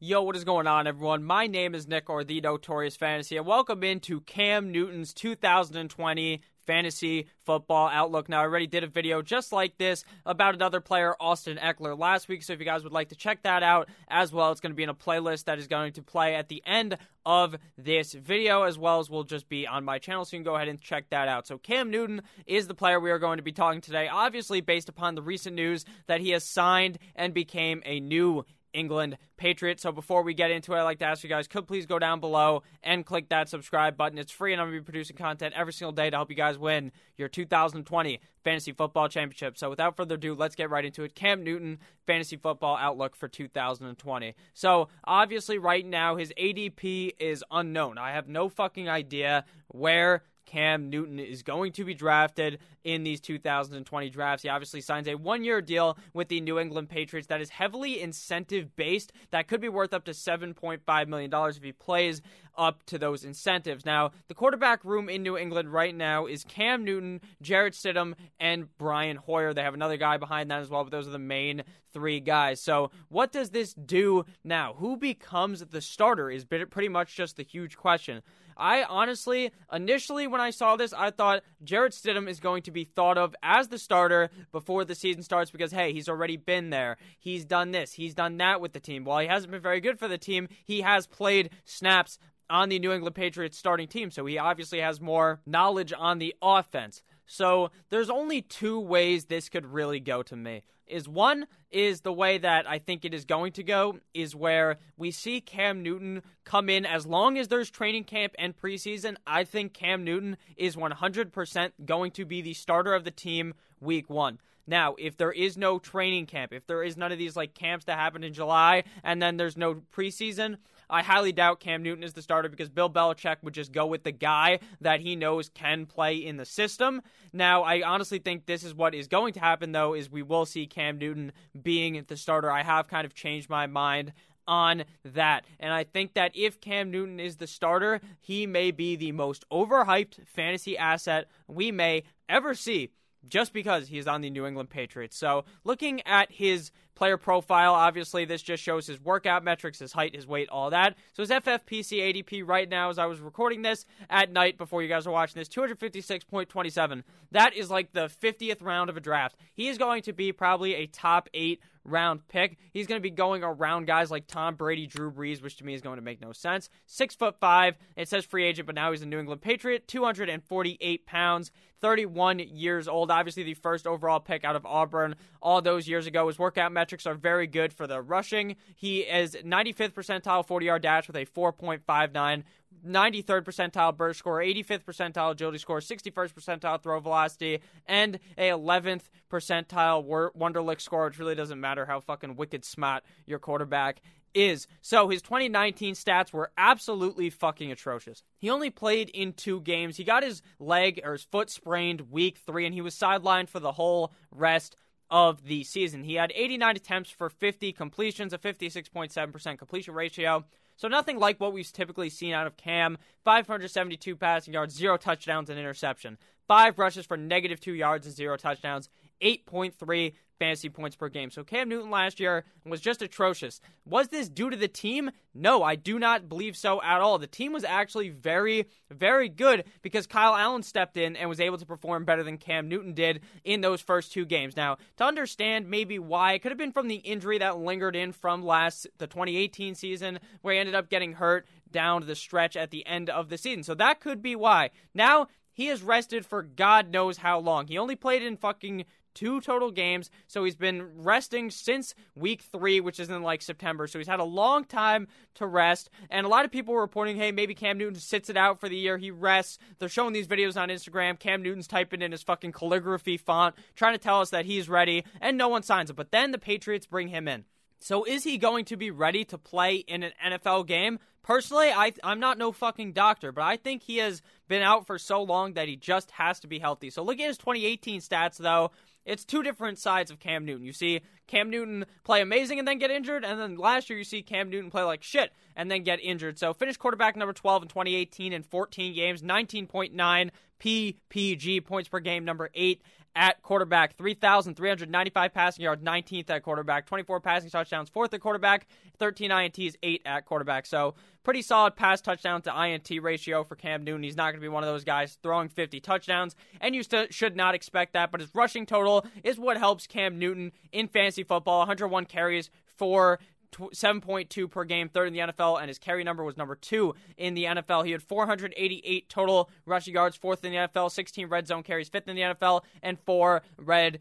Yo, what is going on, everyone? My name is Nick, or the Notorious Fantasy, and welcome into Cam Newton's 2020 Fantasy Football Outlook. Now, I already did a video just like this about another player, Austin Ekeler, last week, so if you guys would like to check that out as well, it's going to be in a playlist that is going to play at the end of this video, as well as will just be on my channel, so you can go ahead and check that out. So, Cam Newton is the player we are going to be talking today, obviously based upon the recent news that he has signed and became a new England Patriots. So before we get into it, I'd like to ask you guys, could please go down below and click that subscribe button. It's free, and I'm going to be producing content every single day to help you guys win your 2020 Fantasy Football Championship. So without further ado, let's get right into it. Cam Newton, Fantasy Football Outlook for 2020. So obviously, right now, his ADP is unknown. I have no fucking idea where Cam Newton is going to be drafted in these 2020 drafts. He obviously signs a one year deal with the New England Patriots that is heavily incentive based. That could be worth up to $7.5 million if he plays up to those incentives. Now, the quarterback room in New England right now is Cam Newton, Jarrett Stidham, and Brian Hoyer. They have another guy behind that as well, but those are the main three guys. So, what does this do now? Who becomes the starter is pretty much just the huge question. I honestly, initially when I saw this, I thought Jarrett Stidham is going to be thought of as the starter before the season starts because, hey, he's already been there. He's done this, he's done that with the team. While he hasn't been very good for the team, he has played snaps on the New England Patriots starting team, so he obviously has more knowledge on the offense. So there's only two ways this could really go to me. Is one is the way that I think it is going to go is where we see Cam Newton come in as long as there's training camp and preseason. I think Cam Newton is 100% going to be the starter of the team week 1. Now, if there is no training camp, if there is none of these like camps that happen in July and then there's no preseason, I highly doubt Cam Newton is the starter because Bill Belichick would just go with the guy that he knows can play in the system. Now, I honestly think this is what is going to happen though is we will see Cam Newton being the starter. I have kind of changed my mind on that. And I think that if Cam Newton is the starter, he may be the most overhyped fantasy asset we may ever see just because he's on the New England Patriots. So, looking at his player profile, obviously, this just shows his workout metrics, his height, his weight, all that. So, his FFPC ADP right now, as I was recording this at night before you guys are watching this, 256.27. That is like the 50th round of a draft. He is going to be probably a top eight round pick. He's going to be going around guys like Tom Brady, Drew Brees, which to me is going to make no sense. Six foot five. It says free agent, but now he's a New England Patriot. 248 pounds. 31 years old. Obviously, the first overall pick out of Auburn all those years ago. His workout metrics are very good for the rushing. He is 95th percentile 40 yard dash with a 4.59 93rd percentile burst score, 85th percentile agility score, 61st percentile throw velocity, and a 11th percentile Wonderlic score, which really doesn't matter how fucking wicked smart your quarterback is. So his 2019 stats were absolutely fucking atrocious. He only played in two games. He got his leg or his foot sprained week three, and he was sidelined for the whole rest of the season. He had 89 attempts for 50 completions, a 56.7% completion ratio. So nothing like what we've typically seen out of Cam. 572 passing yards, zero touchdowns and interception. Five rushes for negative two yards and zero touchdowns. 8.3 fantasy points per game. So Cam Newton last year was just atrocious. Was this due to the team? No, I do not believe so at all. The team was actually very, very good because Kyle Allen stepped in and was able to perform better than Cam Newton did in those first two games. Now, to understand maybe why, it could have been from the injury that lingered in from last the 2018 season where he ended up getting hurt down the stretch at the end of the season. So that could be why. Now, he is rested for God knows how long. He only played in fucking two total games. So he's been resting since week three, which is in like September. So he's had a long time to rest. And a lot of people were reporting, hey, maybe Cam Newton sits it out for the year. He rests. They're showing these videos on Instagram. Cam Newton's typing in his fucking calligraphy font, trying to tell us that he's ready, and no one signs it. But then the Patriots bring him in. So is he going to be ready to play in an NFL game? Personally, I I'm not no fucking doctor, but I think he has been out for so long that he just has to be healthy. So look at his 2018 stats though. It's two different sides of Cam Newton. You see Cam Newton play amazing and then get injured, and then last year you see Cam Newton play like shit and then get injured. So finished quarterback number 12 in 2018 in 14 games, 19.9 PPG points per game, number eight at quarterback, 3,395 passing yards, 19th at quarterback, 24 passing touchdowns, 4th at quarterback, 13 INTs, 8 at quarterback. So pretty solid pass touchdown to INT ratio for Cam Newton. He's not going to be one of those guys throwing 50 touchdowns, and you st- should not expect that. But his rushing total is what helps Cam Newton in fantasy football 101 carries for 7.2 per game, third in the NFL, and his carry number was number two in the NFL. He had 488 total rushing yards, fourth in the NFL, 16 red zone carries, fifth in the NFL, and four red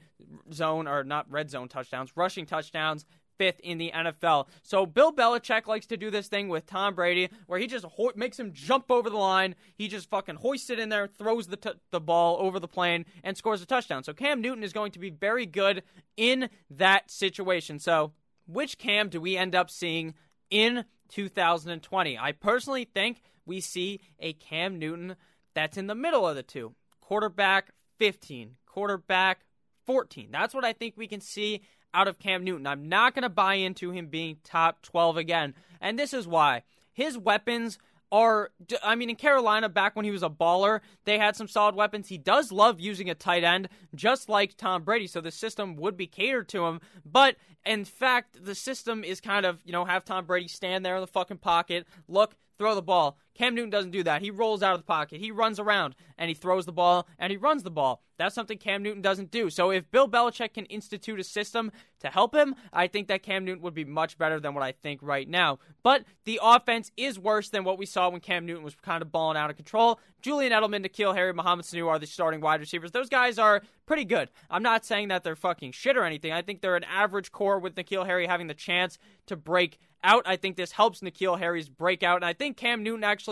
zone, or not red zone touchdowns, rushing touchdowns, fifth in the NFL. So Bill Belichick likes to do this thing with Tom Brady where he just ho- makes him jump over the line. He just fucking hoists it in there, throws the, t- the ball over the plane, and scores a touchdown. So Cam Newton is going to be very good in that situation. So which Cam do we end up seeing in 2020? I personally think we see a Cam Newton that's in the middle of the two. Quarterback 15, quarterback 14. That's what I think we can see out of Cam Newton. I'm not going to buy into him being top 12 again. And this is why. His weapons are I mean in Carolina back when he was a baller, they had some solid weapons. He does love using a tight end just like Tom Brady, so the system would be catered to him, but in fact, the system is kind of, you know, have Tom Brady stand there in the fucking pocket, look, throw the ball. Cam Newton doesn't do that. He rolls out of the pocket. He runs around and he throws the ball and he runs the ball. That's something Cam Newton doesn't do. So if Bill Belichick can institute a system to help him, I think that Cam Newton would be much better than what I think right now. But the offense is worse than what we saw when Cam Newton was kind of balling out of control. Julian Edelman, N'Keal Harry, Mohamed Sanu are the starting wide receivers. Those guys are pretty good. I'm not saying that they're fucking shit or anything. I think they're an average core with N'Keal Harry having the chance to break out. I think this helps N'Keal Harry's breakout, and I think Cam Newton actually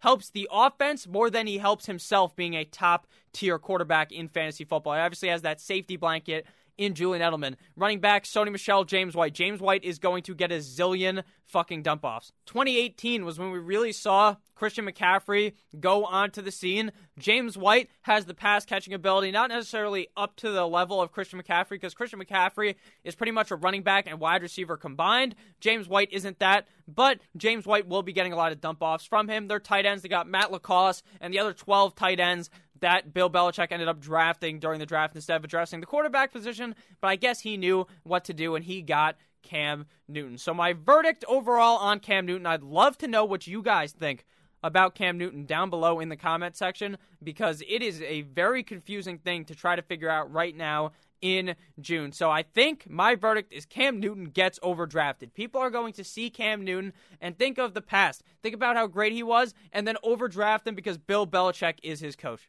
helps the offense more than he helps himself being a top tier quarterback in fantasy football. He obviously has that safety blanket in Julian Edelman. Running back, Sony Michel, James White. James White is going to get a zillion fucking dump offs. 2018 was when we really saw Christian McCaffrey go onto the scene. James White has the pass catching ability, not necessarily up to the level of Christian McCaffrey, because Christian McCaffrey is pretty much a running back and wide receiver combined. James White isn't that, but James White will be getting a lot of dump offs from him. They're tight ends, they got Matt LaCosse and the other 12 tight ends that Bill Belichick ended up drafting during the draft instead of addressing the quarterback position, but I guess he knew what to do and he got Cam Newton. So my verdict overall on Cam Newton, I'd love to know what you guys think about Cam Newton down below in the comment section because it is a very confusing thing to try to figure out right now in June. So I think my verdict is Cam Newton gets overdrafted. People are going to see Cam Newton and think of the past. Think about how great he was and then overdraft him because Bill Belichick is his coach.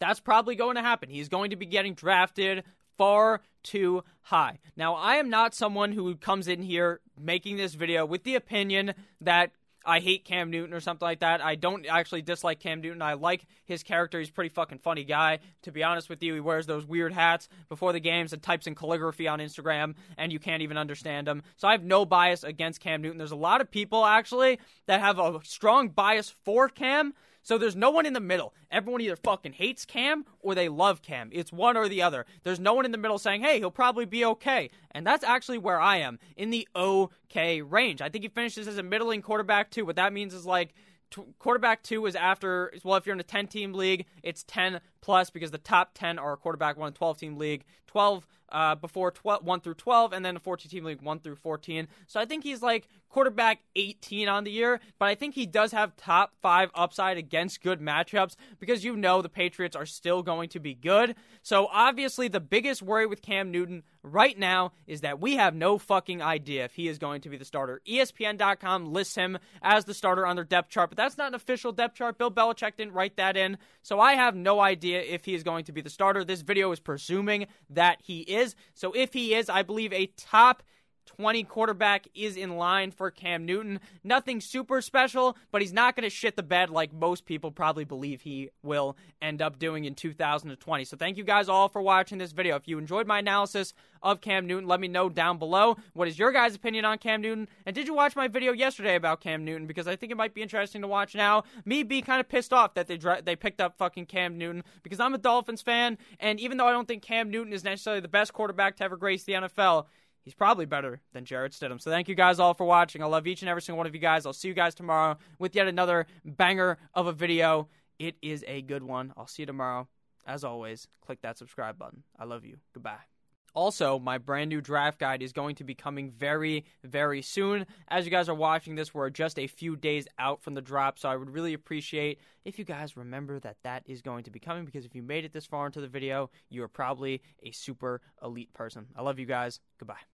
That's probably going to happen. He's going to be getting drafted far too high. Now, I am not someone who comes in here making this video with the opinion that I hate Cam Newton or something like that. I don't actually dislike Cam Newton. I like his character. He's a pretty fucking funny guy. To be honest with you, he wears those weird hats before the games and types in calligraphy on Instagram, and you can't even understand him. So I have no bias against Cam Newton. There's a lot of people actually that have a strong bias for Cam. So there's no one in the middle. Everyone either fucking hates Cam or they love Cam. It's one or the other. There's no one in the middle saying, hey, he'll probably be okay. And that's actually where I am in the okay range. I think he finishes as a middling quarterback too. What that means is like quarterback two is after, well, if you're in a 10 team league, it's 10 plus because the top 10 are quarterback one 12 team league. 12 uh, before 12, 1 through 12, and then a 14 team league 1 through 14. So I think he's like quarterback 18 on the year, but I think he does have top five upside against good matchups because you know the Patriots are still going to be good. So obviously, the biggest worry with Cam Newton right now is that we have no fucking idea if he is going to be the starter. ESPN.com lists him as the starter on their depth chart, but that's not an official depth chart. Bill Belichick didn't write that in, so I have no idea if he is going to be the starter. This video is presuming that he is. So if he is, I believe a top 20 quarterback is in line for Cam Newton. Nothing super special, but he's not going to shit the bed like most people probably believe he will end up doing in 2020. So thank you guys all for watching this video. If you enjoyed my analysis of Cam Newton, let me know down below. What is your guys' opinion on Cam Newton? And did you watch my video yesterday about Cam Newton? Because I think it might be interesting to watch now. Me be kind of pissed off that they they picked up fucking Cam Newton because I'm a Dolphins fan, and even though I don't think Cam Newton is necessarily the best quarterback to ever grace the NFL, he's probably better than Jarrett Stidham. So thank you guys all for watching. I love each and every single one of you guys. I'll see you guys tomorrow with yet another banger of a video. It is a good one. I'll see you tomorrow. as always, click that subscribe button. I love you. Goodbye. Also, my brand new draft guide is going to be coming very, very soon. As you guys are watching this, we're just a few days out from the drop, so I would really appreciate if you guys remember that that is going to be coming because if you made it this far into the video, you are probably a super elite person. I love you guys. Goodbye.